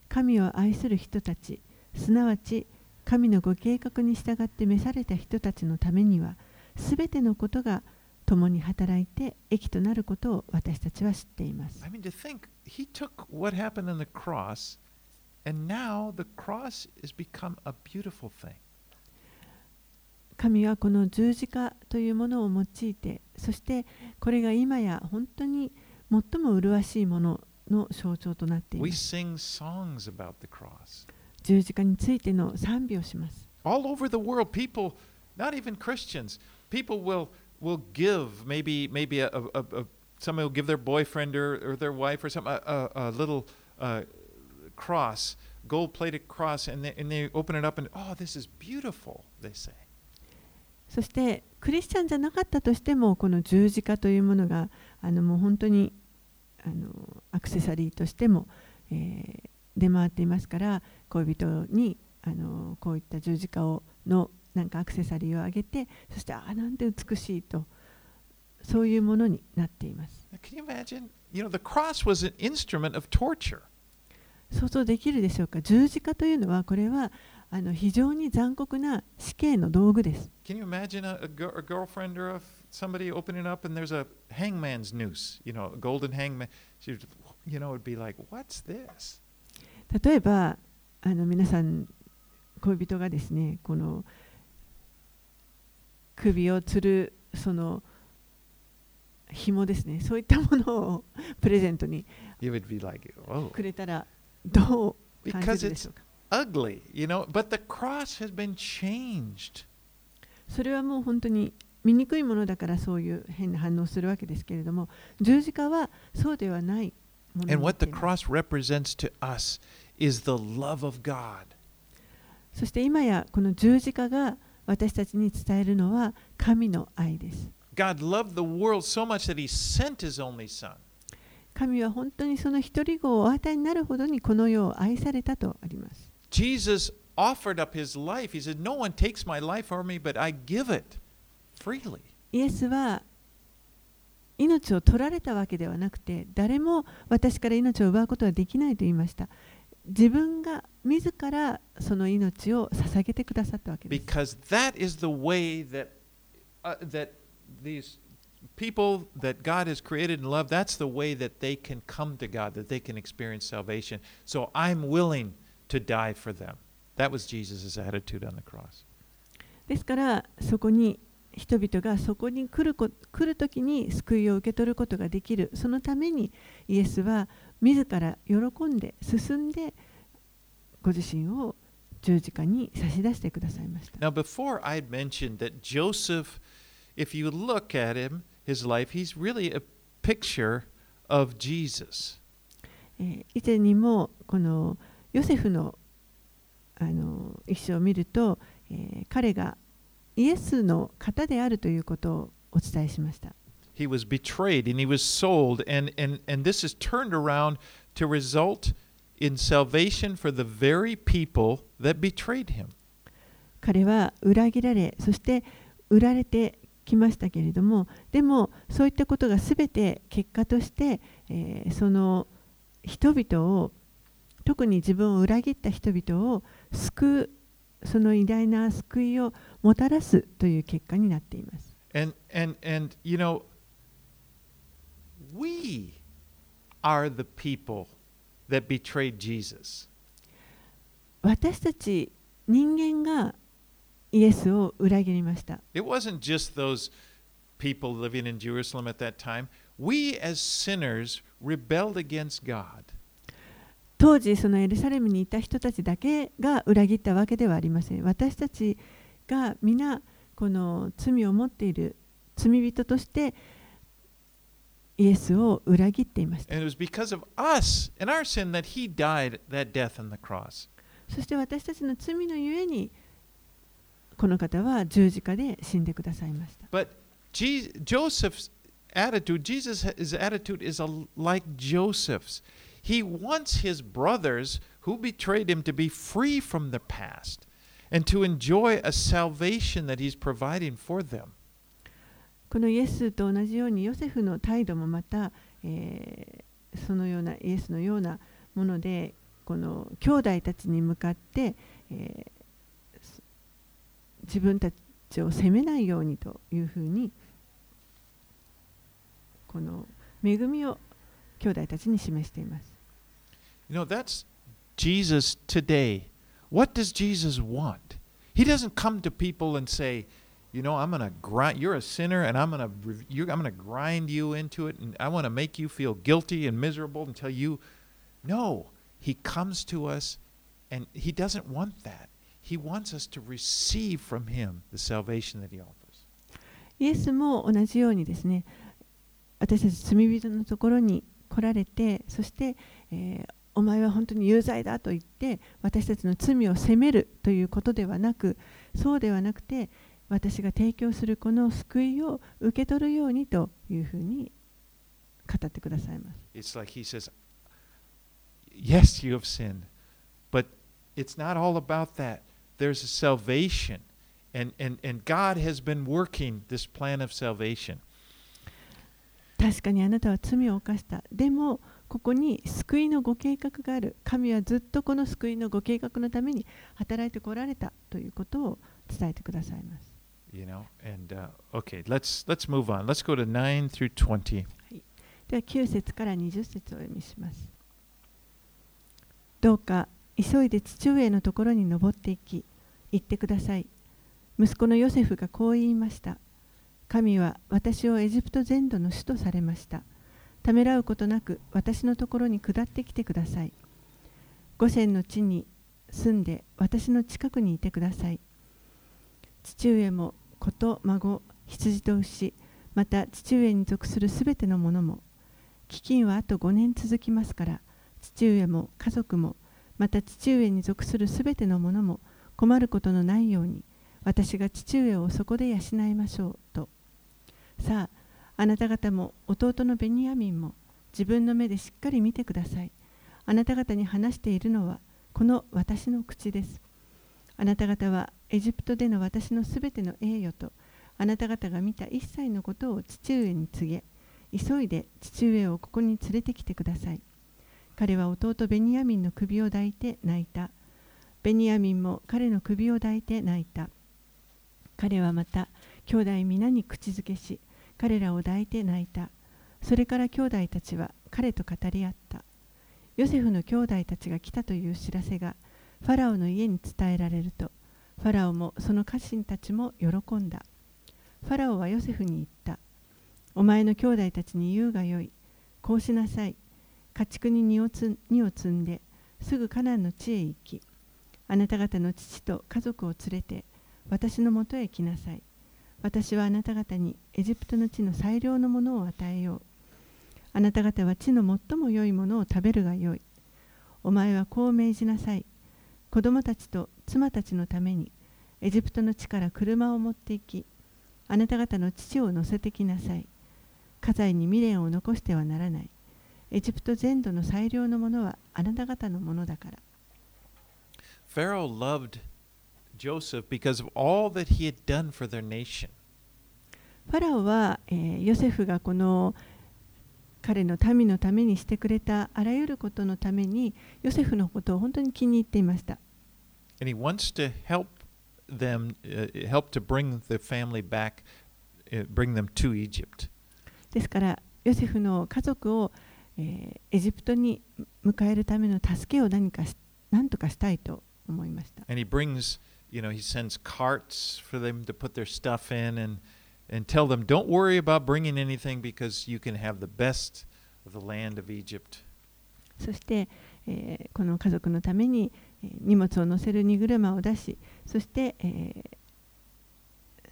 神を愛する人たちすなわち神のご計画に従って召された人たちのためにはすべてのことが共に働いて益となることを私たちは知っています I。mean to think he took what happened on the cross and now the cross has become a beautiful thing. 神はこの十字架というものを用いてそしてこれが今や本当に最も麗しいものの象徴となってい We ます sing songs about the cross. 十字架についての賛美をします All over the world people, not even Christians, people will will give maybe maybe a, a, a, a somebody will give their boyfriend or, or their wife or something a, a, a little uh, cross, gold plated cross, and they, and they open it up and oh, this is beautiful. They say. そしてクリスチャンじゃなかったとしてもこの十字架というものがあのもう本当にあのアクセサリーとしても、えー出回っていますから恋人にあのこういった十字架をのなんかアクセサリーをあげてそしてああなんて美しいとそういうものになっています can you imagine? You know, the cross was an instrument of torture. 想像できるでしょうか？十字架というのはこれはあの非常に残酷な死刑の道具です。例えばあの皆さん恋人がですねこの首を吊るその紐ですねそういったものをプレゼントにくれたら。どう感 because じるでしょ it's うか ugly, you know." But the cross has been changed. それはもう本当に醜いものだからそういう変な反応をするわけですけれども十字架はそうではないものに And what て the cross represents to us is the love of God. そして今やこの十字架が私たちに伝えるのは神の愛です God loved the world so much that He sent His only Son. 神は本当にその一人子をお与えになるほどにこの世を愛されたとあります。Jesus offered up his life. He said, No one takes my life from me, but I give it freely. イエスは命を取られたわけではなくて、誰も私から命を奪うことはできないと言いました。自分が自らその命を捧げてくださったわけです。people that God has created and loved that's the way that they can come to God that they can experience salvation so I'm willing to die for them. That was Jesus' attitude on the cross. ですからそこに人々がそこに来るこ来る時に救いを受け取ることができるそのためにイエスは自ら喜んで進んでご自身を十字架に差し出してくださいました。 Now, before I had mentioned that Joseph, if you look at him, his life, he's really a picture of Jesus. えー以前にもこのヨセフのあの一生を見ると、えー彼がイエスの方であるということをお伝えしました。He was betrayed and he was sold, and, and, and this is turned around to result in salvation for the very people that betrayed him. 彼は裏切られそして売られてきましたけれどもでもそういったことが全て結果として、えーその人々を特に自分を裏切った人々を救うその偉大な救いをもたらすという結果になっています。And, and, and you know, we are the people that betrayed Jesus. 私たち人間がイエスを裏切りました。It wasn't just those people living in Jerusalem at that time. We as sinners rebelled against God. 当時そのエルサレムにいた人たちだけが裏切ったわけではありません私たちが皆この罪を持っている罪人としてイエスを裏切っていました And it was because of us sin that he died that death on the cross. そして私たちの罪のゆえにこの方は十字架で死んでくださいました But Joseph's attitude, Jesus' attitude is like Joseph's. He wants his brothers who betrayed him to be free from the past and to enjoy a salvation that he's providing for them. このイエスと同じようにヨセフの態度もまた、えーそのようなイエスのようなものでこの兄弟たちに向かって、えーす自分たちを責めないようにというふうにこの恵みを兄弟たちに示しています。 You know, that's Jesus today. What does Jesus want? He doesn't come to people and say, you know, I'm going to grind, you're a sinner and I'm going to, I'm going to grind you into it and I want to make you feel guilty and miserable until you, no, he comes to us and he doesn't want that. He wants us to receive from him the salvation that he offers. イエスも同じようにですね私たち罪人のところに来られてそして、えーお前は本当に有罪だと言って私たちの罪を責めるということではなくそうではなくて私が提供するこの救いを受け取るようにというふうに語ってくださいます。It's like he says, Yes, you have sinned, but it's not all about that. There's a salvation, and, and, and God has been working this plan of salvation. 確かにあなたは罪を犯した。でもここに救いのご計画がある。神はずっとこの救いのご計画のために働いてこられたということを伝えてくださいます。You know, and uh, okay, let's let's move on. Let's go to nine through twenty. では9節から20節をお読みします。どうか急いで父上のところに登っていき、言ってください。息子のヨセフがこう言いました。神は私をエジプト全土の主とされました。ためらうことなく私のところに下ってきてください。五線の地に住んで私の近くにいてください。父上も子と孫、羊と牛、また父上に属するすべてのものも、飢饉はあと5年続きますから、父上も家族も、また父上に属するすべてのものも困ることのないように、私が父上をそこで養いましょうと。さあ、あなた方も弟のベニヤミンも自分の目でしっかり見てください。あなた方に話しているのはこの私の口です。あなた方はエジプトでの私のすべての栄誉とあなた方が見た一切のことを父上に告げ、急いで父上をここに連れてきてください。彼は弟ベニヤミンの首を抱いて泣いた。ベニヤミンも彼の首を抱いて泣いた。彼はまた兄弟皆に口づけし、彼らを抱いて泣いた。それから兄弟たちは彼と語り合った。ヨセフの兄弟たちが来たという知らせがファラオの家に伝えられるとファラオもその家臣たちも喜んだファラオはヨセフに言ったお前の兄弟たちに言うがよいこうしなさい家畜に荷をつ荷を積んですぐカナンの地へ行きあなた方の父と家族を連れて私のもとへ来なさい。私はあなた方にエジプトの地の最良のものを与えよう。あなた方は地の最も良いものを食べるがよい。お前はこう命じなさい。子供たちと妻たちのためにエジプトの地から車を持って行きあなた方の父を乗せてきなさい。家財に未練を残してはならない。エジプト全土の最良のものはあなた方のものだから Pharaoh loved Joseph because of all that he had done for their nation. ファラオは、えーヨセフがこの彼の民のためにしてくれたあらゆることのためにヨセフのことを本当に気に入っていました。And he wants to help them, uh, help to bring the family back, uh, bring them to Egypt. ですからヨセフの家族を、えーエジプトに迎えるための助けを何かし何とかしたいと思いました。And he brings, you know, he sends carts for them to put their stuff in and, and tell them, don't worry about bringing anything because you can have the best of the land of Egypt. そして、えーこの家族のために、えー荷物を載せる荷車を出しそして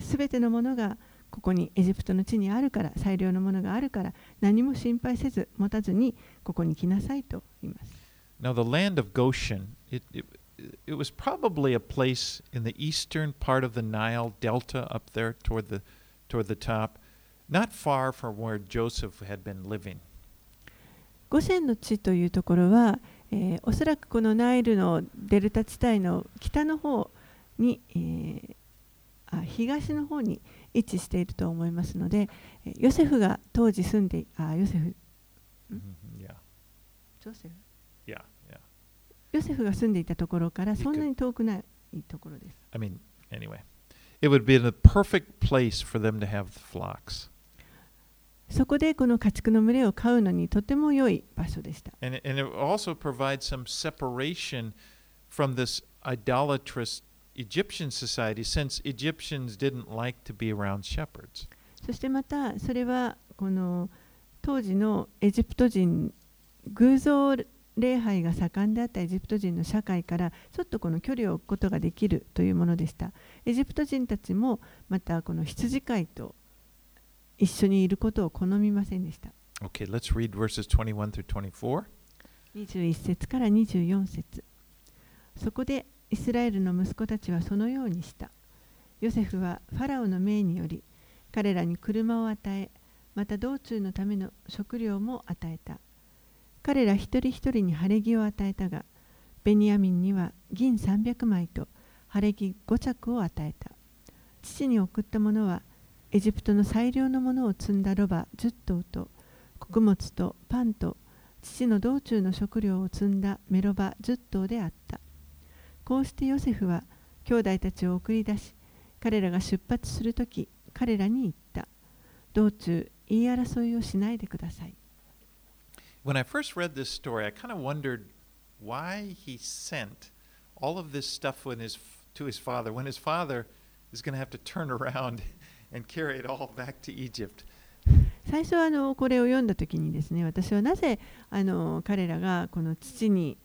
すべ、全てのものがここにエジプトの地にあるから最良のものがあるから何も心配せず持たずにここに来なさいと言います。Now, the land of Goshen, it, it, it was probably a place in the eastern part of the Nile Delta up there toward the, toward the top, not far from where Joseph had been living. ゴシェンの地というところは、えーおそらくこのナイルのデルタ地帯の北の方に、えーあ東の方に位置していると思いますので、えーヨセフが当時住んであヨセフ Mhm, Yeah, ジョセフ yeah, yeah. ヨセフが住んでいたところからそんなに遠くないところです。I mean, anyway, it would be the perfect place for them to have flocks. そこでこの家畜の群れを飼うのにとても良い場所でした。And, and it also provides some separation from this idolatrous Egyptian society since Egyptians didn't like to be around shepherds. そしてまたそれはこの当時のエジプト人偶像礼拝が盛んであったエジプト人の社会からちょっとこの距離を置くことができるというものでした。エジプト人たちもまたこの羊飼いと一緒にいることを好みませんでした。Okay, let's read verses 21 through 24. 21節から24節そこでイスラエルの息子たちはそのようにした。ヨセフはファラオの命により彼らに車を与えまた道中のための食料も与えた。彼ら一人一人に晴れ着を与えたがベニヤミンには銀300枚と晴れ着5着を与えた。父に送った者はエジプトの最良のものを積んだロバ10頭と穀物とパンと父の道中の食料を積んだメロバ10頭であった。こうしてヨセフは兄弟たちを送り出し、彼らが出発するとき、彼らに言った。道中、言い争いをしないでください。When I first read this story, I kind of wondered why he sent all of this stuff when his, to his father when his father is going to have to turn around and carry it all back to Egypt. 最初はあのこれを読んだときにですね、私はなぜあの彼らがこの父に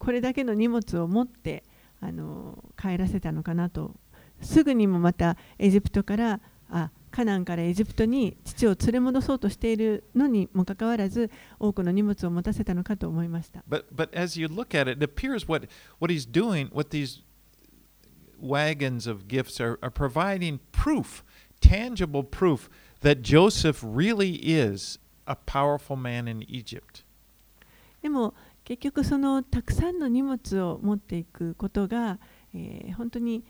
これだけの荷物を持ってあの帰らせたのかなと、すぐにもまたエジプトからあカナンからエジプトに父を連れ戻そうとしているのにもかかわらず多くの荷物を持たせたのかと思いました。But but as you look at it, it appears what what he's doing, what these wagons of gifts are, are providing proof, tangible proof that Joseph really is a powerful man in Egypt. でも結局そのたくさんの荷物を持っていくことが、えー本当に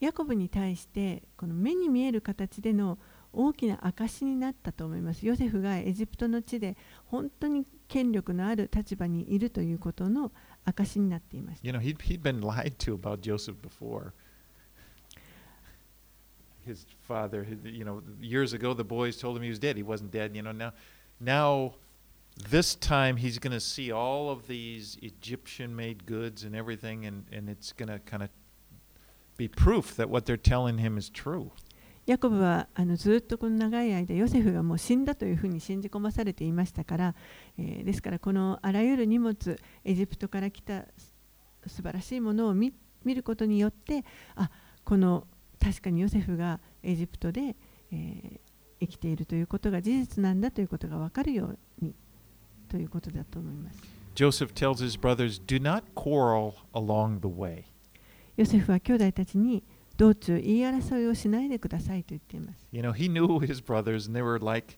ヤコブに対してこの目に見える形での大きな証になったと思います。ヨセフがエジプトの地で本当に権力のある立場にいるということの証になっていました。You know, he'd, he'd been lied to about Joseph before. His father, you know, years ago, the boys told him he was dead. He wasn't dead. You know, now, now this time he's going to see all of these Egyptian made goods and everything, and, and it's going to kind of be proof that what they're telling him is true. ヤコブはあのずっとこの長い間ヨセフがもう死んだというふうに信じ込まされていましたから、えーですからこのあらゆる荷物エジプトから来た素晴らしいものを見見ることによってあこの確かにヨセフがエジプトで、えー生きているということが事実なんだということが分かるようにということだと思います。 Joseph tells his brothers, Do not quarrel along the way. ヨセフは兄弟たちに道中言い争いをしないでくださいと言っています。 You know, he knew his brothers, and they were like,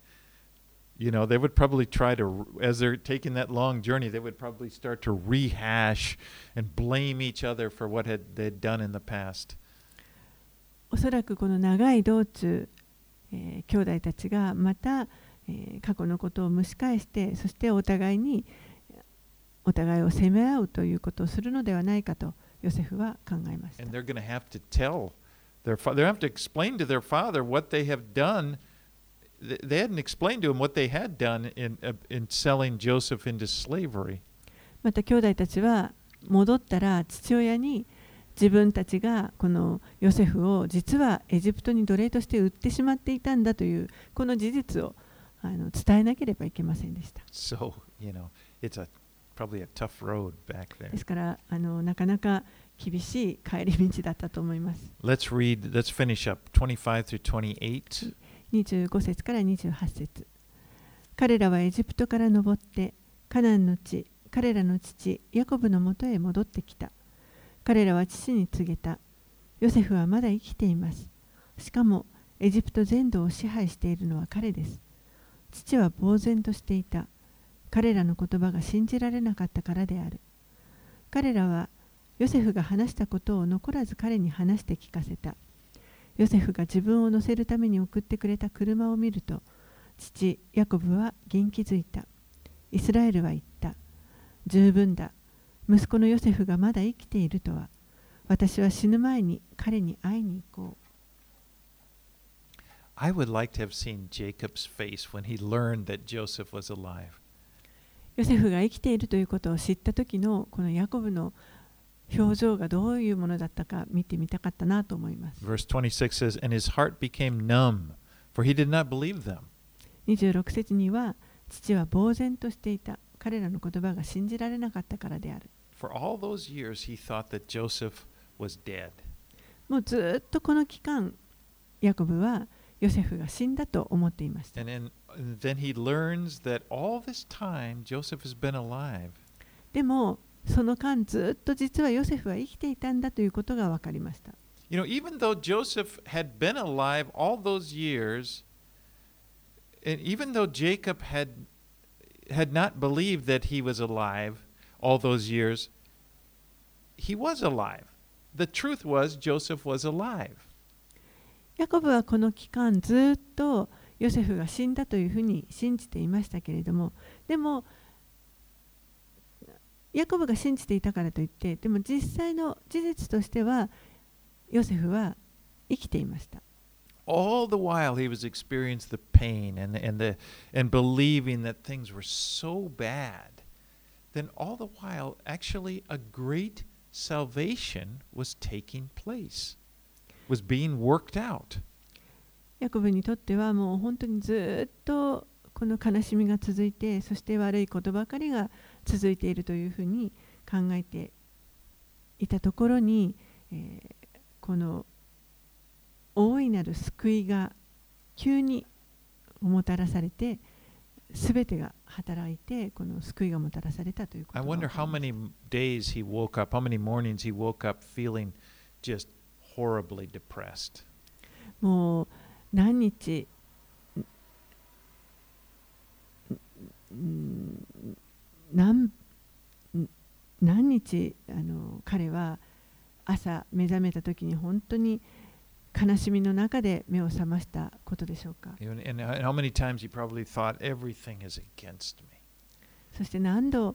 you know, they would probably try to, as they're taking that long journey, they would probably start to rehash and blame each other for what had they'd done in the past. おそらくこの長い道中、えー兄弟たちがまた、 えー過去のことを蒸し返してそしてお互いにお互いを責め合うということをするのではないかとヨセフは考えました And they're going to have to tell their father, they have to explain to their father what they have done. Th- They hadn't explained to him what they had done in, uh, in selling Joseph into slavery. また兄弟たちは戻ったら父親に自分たちがこのヨセフを実はエジプトに奴隷として売ってしまっていたんだというこの事実をあの伝えなければいけませんでした。So, you know, it's a probably a tough road back there. ですからあのなかなか厳しい帰り道だったと思います。Let's read, let's finish up 25 through 28. 25節から28節彼らはエジプトから登ってカナンの地彼らの父ヤコブのもとへ戻ってきた彼らは父に告げたヨセフはまだ生きていますしかもエジプト全土を支配しているのは彼です父は呆然としていた。彼らの言葉が信じられなかったからである。彼らはヨセフが話したことを残らず彼に話して聞かせた。ヨセフが自分を乗せるために送ってくれた車を見ると父ヤコブは元気づいた。イスラエルは言った。十分だ。息子のヨセフがまだ生きているとは。私は死ぬ前に彼に会いに行こう。I would like to have seen Jacob's face when he learned that Joseph was alive. うヨセフが生きているということを知った時のこのヤコブの表情がどういうものだったか見てみたかったなと思います Verse 26 says, And his heart became numb, for he did not believe them. 26節には父は呆然としていた彼らの言葉が信じられなかったからである For all those years, he thought that Joseph was dead. もうずっとこの期間ヤコブはヨセフが死んだと思っていました then, then he learns that all this time, Joseph has been alive. でもその間ずっと実はヨセフは生きていたんだということが分かりました You know, even though Joseph had been alive all those years, and even though Jacob had had not believed that he was alive all those years, he was alive. The truth was Joseph was alive. ヤコブはこの期間ずっとヨセフが死んだというふうに信じていましたけれどもでもヤコブが信じていたからといってでも実際の事実としてはヨセフは生きていました All the while he was experiencing the pain and and the and believing that things were so bad. Then all the while actually a great salvation was taking place. Was being worked out. ヤコブにとってはもう本当にずっとこの悲しみが続いてそして悪いことばかりが続いているというふうに考えていたところに、えーこの大いなる救いが急にもたらされて全てが働いてこの救いがもたらされたということ I が wonder how many days he woke up, how many mornings he woke up feeling just もう何日何,日あの彼は朝目覚めた時に本当に悲しみの中で目を覚ましたことでしょうか？そして何度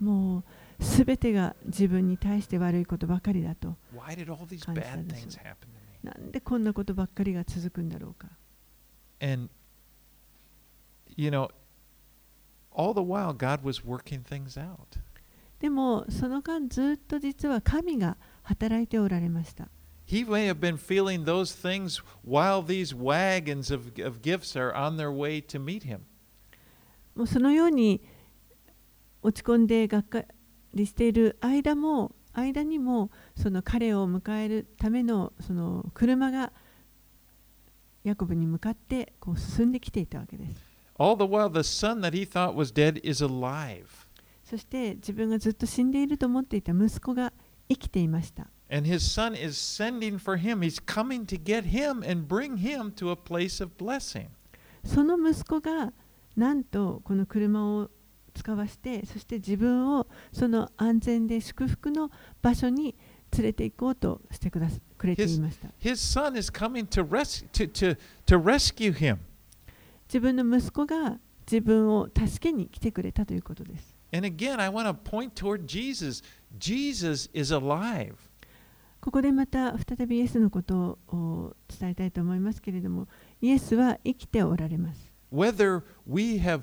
もう全てが自分に対して悪いことばかりだと感謝 bad です things happen to me? なんでこんなことばっかりが続くんだろうか And, you know, all the while, God was working things out. でもその間ずっと実は神が働いておられました。He may have been feeling those things while these wagons of, of gifts are on their way to meet him. もうそのように落ち込んでがっかリしている間も間にもその彼を迎えるための,その車がヤコブに向かってこう進んできていたわけです。そして自分がずっと死んでいると思っていた息子が生きていました。And his son is sending for him. He's coming to get him and bring him to a place of blessing. その息子がなんとこの車を使わしてそして自分をその安全で祝福の場所に連れて行こうとしてくださくれていました。His son is coming to, res- to, to, to rescue him. 自分の息子が自分を助けに来てくれたということです。And again, I want to point toward Jesus. Jesus is alive. ここでまた再びイエスのことを伝えたいと思いますけれども、イエスは生きておられます。Whether we have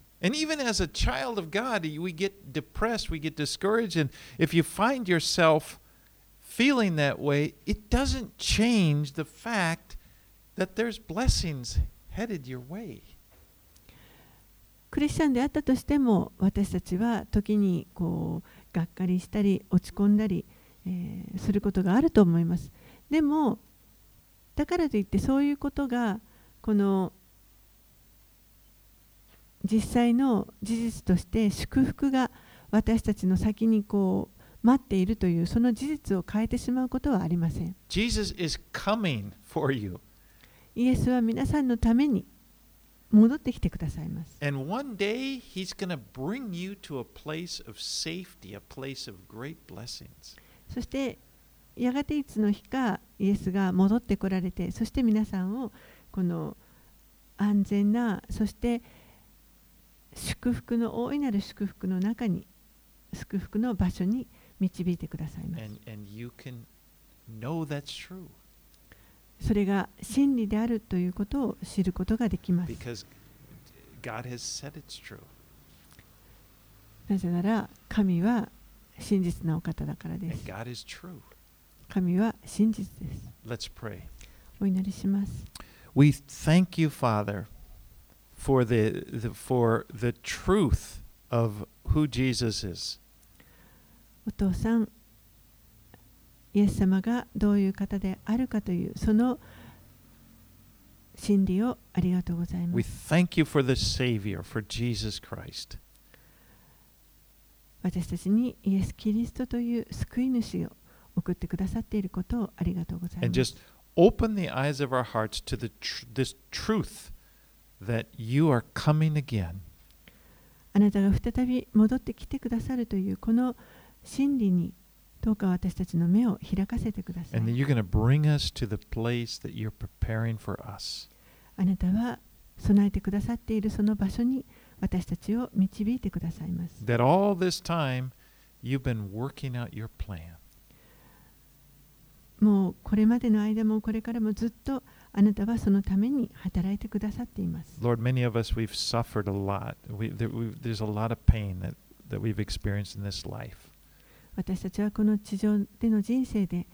And even as a child of God, we get depressed, we get discouraged, and if you find yourself feeling that way, it doesn't change the fact that there's blessings headed your way. クリスチャンであったとしても私たちは時にこうがっかりしたり落ち込んだり、えーすることがあると思いますでもだからといってそういうことがこの 実際の事実として祝福が私たちの先にこう待っているというその事実を変えてしまうことはありません Jesus is coming for you. イエスは皆さんのために戻ってきてくださいます And one day, He's going to bring you to a place of safety, a place of great blessings. そしてやがていつの日かイエスが戻ってこられてそして皆さんをこの安全なそして祝福の大いなる祝福の中に祝福の場所に導いてくださいます。それが真理であるということを知ることができます。なぜなら神は真実なお方だからです。神は真実です。お祈りします。We thank you, Father. for the, the for the truth of who Jesus is. お父さん、イエス様がどういう方であるかというその真理をありがとうございま We す。 thank you for the Savior, for Jesus Christ. 私たちにイエス・キリストという救い主を送ってくださっていることをありがとうござい And ます just。open the eyes of our hearts to the tr- this truth that you are coming again. あなたが再び戻ってきてくださるというこの真理にどうか私たちの目を開かせてください。あなたは備えてくださっているその場所に私たちを導いてくださいます。もうこれまでの間もこれからもずっとあなたはそのために働いてくださっています。Lord, many of us, we've suffered a lot. We, there, we, there's a lot of pain that, that we've experienced in this life. 私たちはこの地上での人生で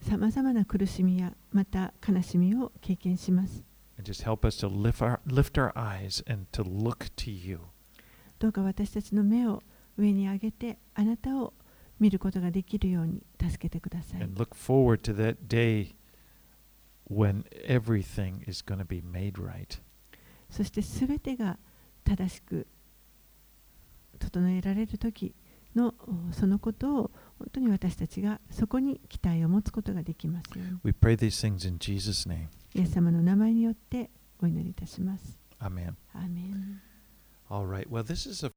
さまざまな苦しみやまた悲しみを経験します。And just help us to lift our, lift our eyes and to look to you. どうか私たちの目を上に上げてあなたを見ることができるように助けてください。And look forward to that day when everything is going to be made right. そしてすべてが正しく整えられる時のおそのことを本当に私たちがそこに期待を持つことができますように。We pray these things in Jesus' name. イエス様の名前によってお祈りいたします。Amen. アーメン All right. Well, this is a